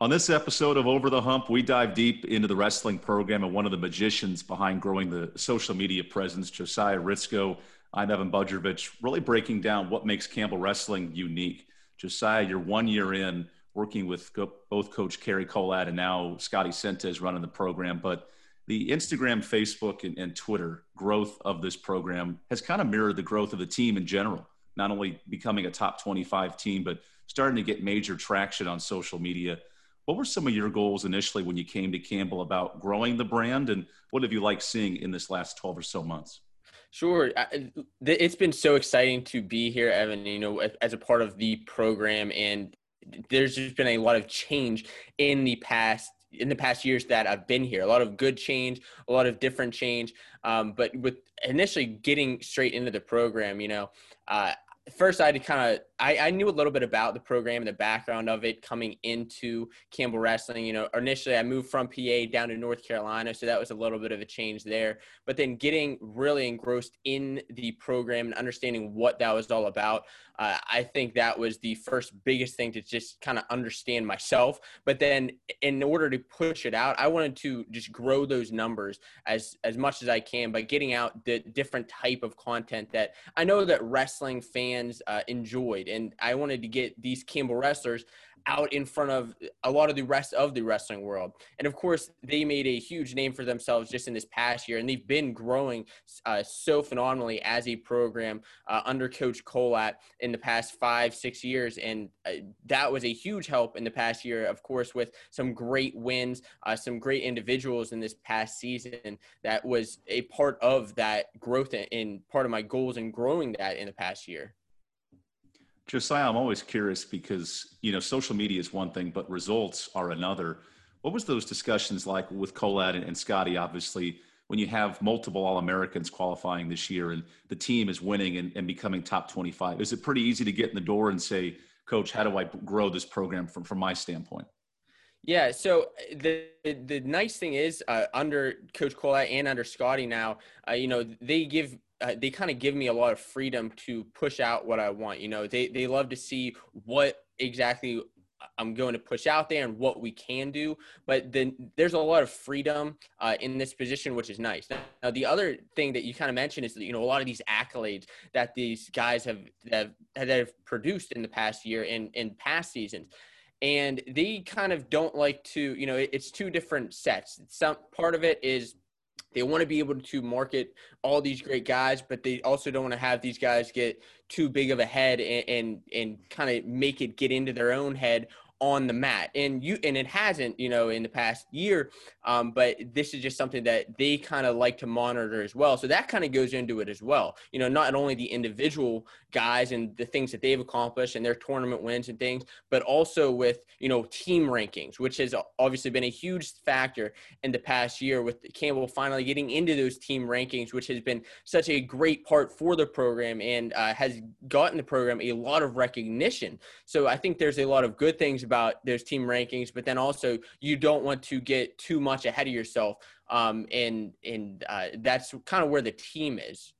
On this episode of Over the Hump, we dive deep into the wrestling program and one of the magicians behind growing the social media presence, Josiah Ritzko. I'm Evan Budrovich, really breaking down what makes Campbell Wrestling unique. Josiah, you're one year in working with both Coach Cary Kolat and now Scotty Sentes running the program, but the Instagram, Facebook, and, and Twitter growth of this program has kind of mirrored the growth of the team in general, not only becoming a top 25 team, but starting to get major traction on social media what were some of your goals initially when you came to Campbell about growing the brand, and what have you liked seeing in this last 12 or so months? Sure. It's been so exciting to be here, Evan, you know, as a part of the program. And there's just been a lot of change in the past in the past years that I've been here. A lot of good change, a lot of different change. Um, but with initially getting straight into the program, you know, uh, first I had to kind of I, I knew a little bit about the program and the background of it coming into Campbell Wrestling. You know, initially I moved from PA down to North Carolina, so that was a little bit of a change there. But then getting really engrossed in the program and understanding what that was all about, uh, I think that was the first biggest thing to just kind of understand myself. But then in order to push it out, I wanted to just grow those numbers as as much as I can by getting out the different type of content that I know that wrestling fans uh, enjoyed and I wanted to get these Campbell wrestlers out in front of a lot of the rest of the wrestling world. And of course, they made a huge name for themselves just in this past year, and they've been growing uh, so phenomenally as a program uh, under Coach Kolat in the past five, six years. And uh, that was a huge help in the past year, of course, with some great wins, uh, some great individuals in this past season. That was a part of that growth and part of my goals in growing that in the past year. Josiah, I'm always curious because you know social media is one thing, but results are another. What was those discussions like with Kolat and, and Scotty? Obviously, when you have multiple All Americans qualifying this year and the team is winning and, and, becoming top 25, is it pretty easy to get in the door and say, "Coach, how do I grow this program from from my standpoint?" Yeah. So the the nice thing is uh, under Coach Kolat and under Scotty now, uh, you know, they give uh, they kind of give me a lot of freedom to push out what I want. You know, they they love to see what exactly I'm going to push out there and what we can do. But then there's a lot of freedom uh, in this position, which is nice. Now, the other thing that you kind of mentioned is that, you know, a lot of these accolades that these guys have, have, that have produced in the past year and in past seasons. And they kind of don't like to, you know, it's two different sets. Some part of it is they want to be able to market all these great guys, but they also don't want to have these guys get too big of a head and and, and kind of make it get into their own head on the mat and you and it hasn't you know in the past year um, but this is just something that they kind of like to monitor as well so that kind of goes into it as well you know not only the individual guys and the things that they've accomplished and their tournament wins and things but also with you know team rankings which has obviously been a huge factor in the past year with campbell finally getting into those team rankings which has been such a great part for the program and uh, has gotten the program a lot of recognition so i think there's a lot of good things about those team rankings, but then also you don't want to get too much ahead of yourself. Um, and and uh, that's kind of where the team is.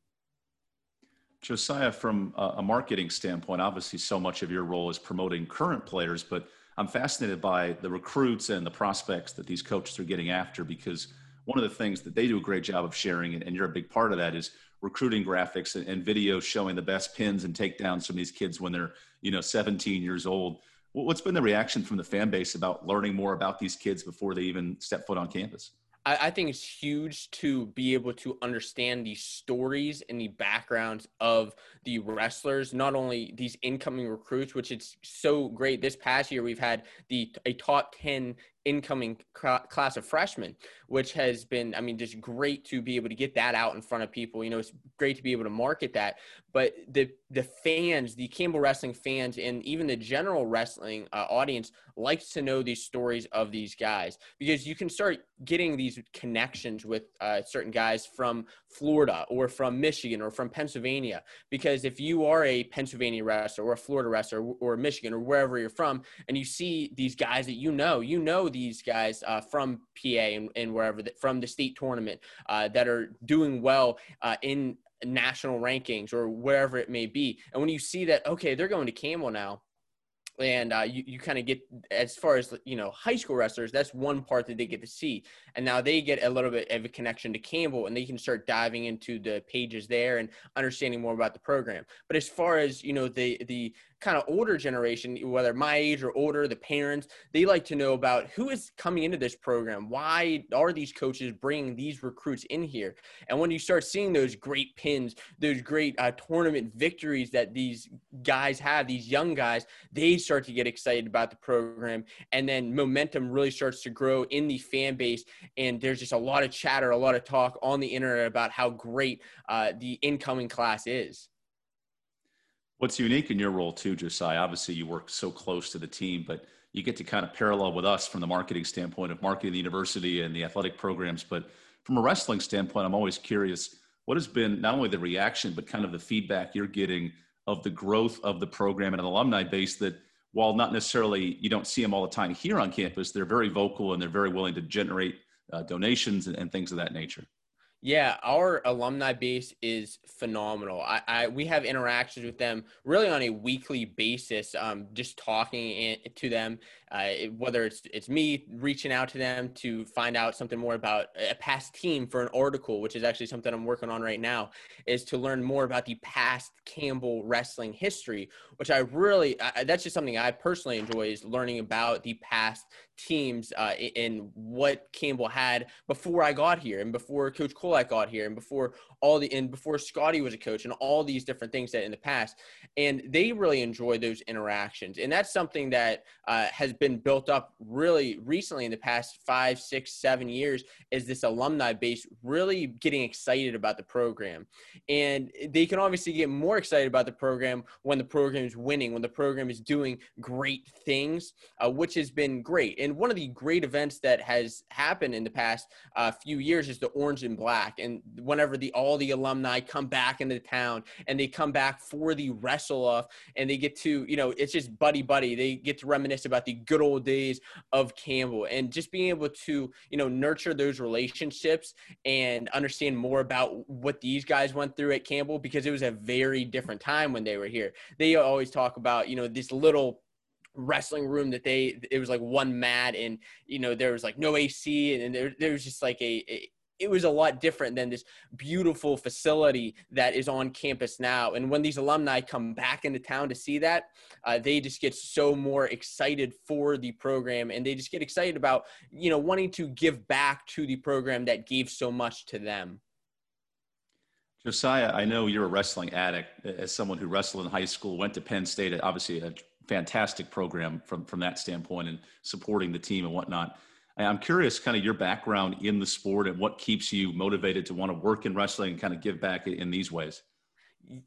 Josiah, from a marketing standpoint, obviously so much of your role is promoting current players, but I'm fascinated by the recruits and the prospects that these coaches are getting after because one of the things that they do a great job of sharing, and, you're a big part of that, is recruiting graphics and, videos showing the best pins and takedowns from these kids when they're, you know, 17 years old. What's been the reaction from the fan base about learning more about these kids before they even step foot on campus? I, think it's huge to be able to understand the stories and the backgrounds of the wrestlers, not only these incoming recruits, which it's so great. This past year, we've had the a top 10 incoming class of freshmen, which has been, I mean, just great to be able to get that out in front of people. You know, it's great to be able to market that. But the the fans, the Campbell Wrestling fans, and even the general wrestling uh, audience likes to know these stories of these guys because you can start getting these connections with uh, certain guys from Florida or from Michigan or from Pennsylvania. Because if you are a Pennsylvania wrestler or a Florida wrestler or Michigan or wherever you're from, and you see these guys that you know, you know these guys uh, from PA and, and wherever that, from the state tournament uh, that are doing well uh, in national rankings or wherever it may be. And when you see that, okay, they're going to Campbell now and uh, you, you kind of get as far as you know high school wrestlers that's one part that they get to see. And now they get a little bit of a connection to campbell and they can start diving into the pages there and understanding more about the program. But as far as you know the the kind of older generation, whether my age or older, the parents, they like to know about who is coming into this program. Why are these coaches bringing these recruits in here? And when you start seeing those great pins, those great uh, tournament victories that these guys have, these young guys, they start to get excited about the program. And then momentum really starts to grow in the fan base. And there's just a lot of chatter, a lot of talk on the internet about how great uh, the incoming class is. What's unique in your role too, Josiah? Obviously, you work so close to the team, but you get to kind of parallel with us from the marketing standpoint of marketing the university and the athletic programs. But from a wrestling standpoint, I'm always curious what has been not only the reaction, but kind of the feedback you're getting of the growth of the program and an alumni base that, while not necessarily you don't see them all the time here on campus, they're very vocal and they're very willing to generate uh, donations and, and things of that nature. Yeah, our alumni base is phenomenal. I, I, we have interactions with them really on a weekly basis, um, just talking in, to them. Uh, whether it's it's me reaching out to them to find out something more about a past team for an article, which is actually something I'm working on right now, is to learn more about the past Campbell wrestling history, which I really I, that's just something I personally enjoy is learning about the past teams uh, and what Campbell had before I got here and before Coach Kolat got here and before all the and before Scotty was a coach and all these different things that in the past. And they really enjoy those interactions. And that's something that uh, has been built up really recently in the past five six seven years is this alumni base really getting excited about the program. And they can obviously get more excited about the program when the program is winning when the program is doing great things uh, which has been great and one of the great events that has happened in the past uh, few years is the Orange and Black. And whenever the all the alumni come back into town and they come back for the wrestle off and they get to, you know, it's just buddy buddy. They get to reminisce about the good old days of Campbell and just being able to, you know, nurture those relationships and understand more about what these guys went through at Campbell because it was a very different time when they were here. They always talk about, you know, this little wrestling room that they it was like one mat and you know there was like no AC and there there was just like a, a it was a lot different than this beautiful facility that is on campus now. And when these alumni come back into town to see that, uh, they just get so more excited for the program and they just get excited about, you know, wanting to give back to the program that gave so much to them. Josiah, I know you're a wrestling addict. As someone who wrestled in high school, went to Penn State, obviously a fantastic program from from that standpoint and supporting the team and whatnot. I'm curious, kind of your background in the sport and what keeps you motivated to want to work in wrestling and kind of give back in these ways.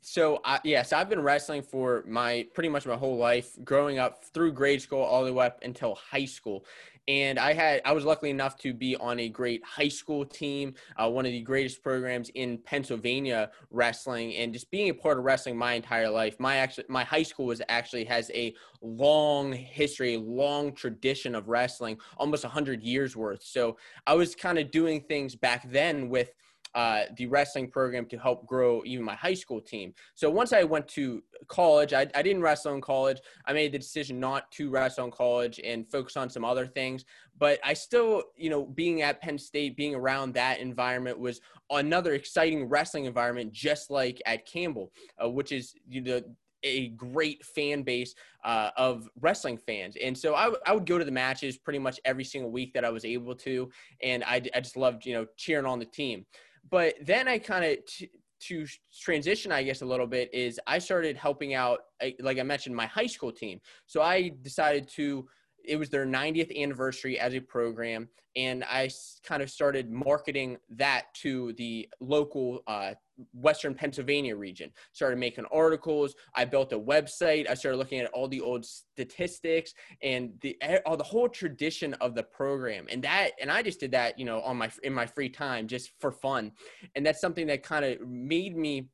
So uh, yes, I've been wrestling for my pretty much my whole life, growing up through grade school all the way up until high school and I had I was lucky enough to be on a great high school team, uh, one of the greatest programs in Pennsylvania wrestling, and just being a part of wrestling my entire life. My actually my high school was actually has a long history, long tradition of wrestling, almost hundred years worth. So I was kind of doing things back then with uh, the wrestling program to help grow even my high school team. So once I went to college, I, I didn't wrestle in college. I made the decision not to wrestle in college and focus on some other things. But I still, you know, being at Penn State, being around that environment was another exciting wrestling environment, just like at Campbell, uh, which is you know a great fan base uh, of wrestling fans. And so I, w- I would go to the matches pretty much every single week that I was able to. And I, I just loved, you know, cheering on the team. But then I kind of t- to transition, I guess, a little bit is I started helping out, like I mentioned, my high school team. So I decided to it was their 90th anniversary as a program and i kind of started marketing that to the local uh, western pennsylvania region. Started making articles i built a website i started looking at all the old statistics and the all the whole tradition of the program and that and i just did that you know on my in my free time just for fun. And that's something that kind of made me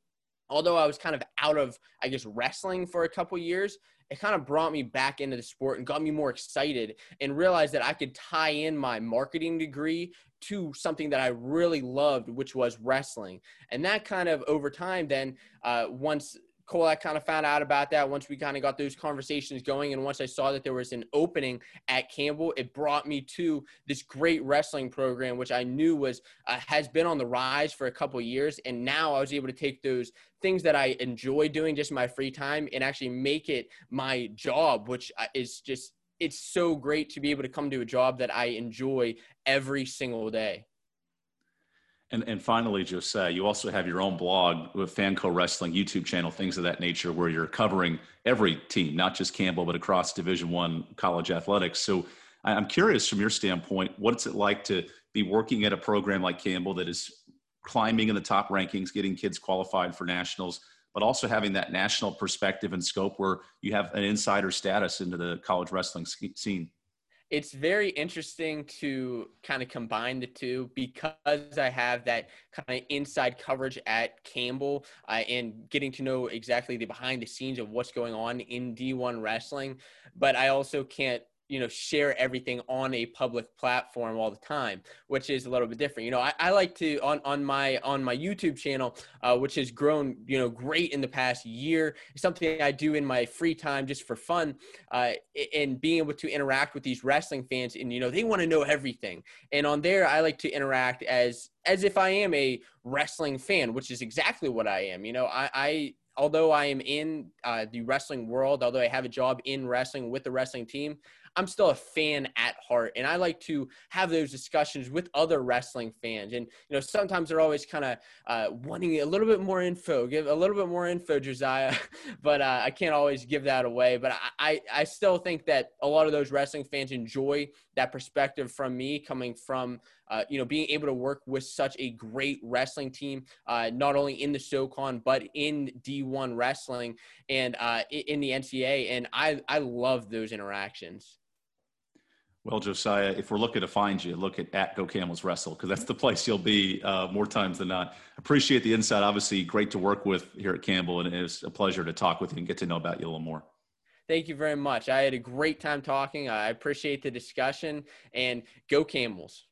although i was kind of out of i guess wrestling for a couple years it kind of brought me back into the sport and got me more excited and realized that I could tie in my marketing degree to something that I really loved, which was wrestling. And that kind of over time, then uh, once Cole, I kind of found out about that once we kind of got those conversations going. And once I saw that there was an opening at Campbell, it brought me to this great wrestling program, which I knew was uh, has been on the rise for a couple years. And now I was able to take those things that I enjoy doing just my free time and actually make it my job, which uh, is just it's so great to be able to come to a job that I enjoy every single day. And, and finally, Josiah, you also have your own blog uh, with Fanco Wrestling YouTube channel, things of that nature, where you're covering every team, not just Campbell, but across Division One college athletics. So I'm curious from your standpoint, what's it like to be working at a program like Campbell that is climbing in the top rankings, getting kids qualified for nationals, but also having that national perspective and scope where you have an insider status into the college wrestling scene? It's very interesting to kind of combine the two because I have that kind of inside coverage at Campbell uh, and getting to know exactly the behind the scenes of what's going on in D1 wrestling. But I also can't you know share everything on a public platform all the time which is a little bit different. You know i, I like to on on my on my youtube channel uh, which has grown you know great in the past year something i do in my free time just for fun uh, and being able to interact with these wrestling fans and you know they want to know everything. And on there i like to interact as as if i am a wrestling fan which is exactly what i am. You know i i although I am in uh, the wrestling world, although I have a job in wrestling with the wrestling team, I'm still a fan at heart, and I like to have those discussions with other wrestling fans. And you know, sometimes they're always kind of uh, wanting a little bit more info, give a little bit more info, Josiah. but uh, I can't always give that away. But I, I still think that a lot of those wrestling fans enjoy that perspective from me, coming from uh, you know being able to work with such a great wrestling team, uh, not only in the SoCon but in D1 wrestling and uh, in the NCAA. And I I love those interactions. Well, Josiah, if we're looking to find you, look at at Go Camels Wrestle because that's the place you'll be uh, more times than not. Appreciate the insight. Obviously, great to work with here at Campbell, and it's a pleasure to talk with you and get to know about you a little more. Thank you very much. I had a great time talking. I appreciate the discussion, and go Camels.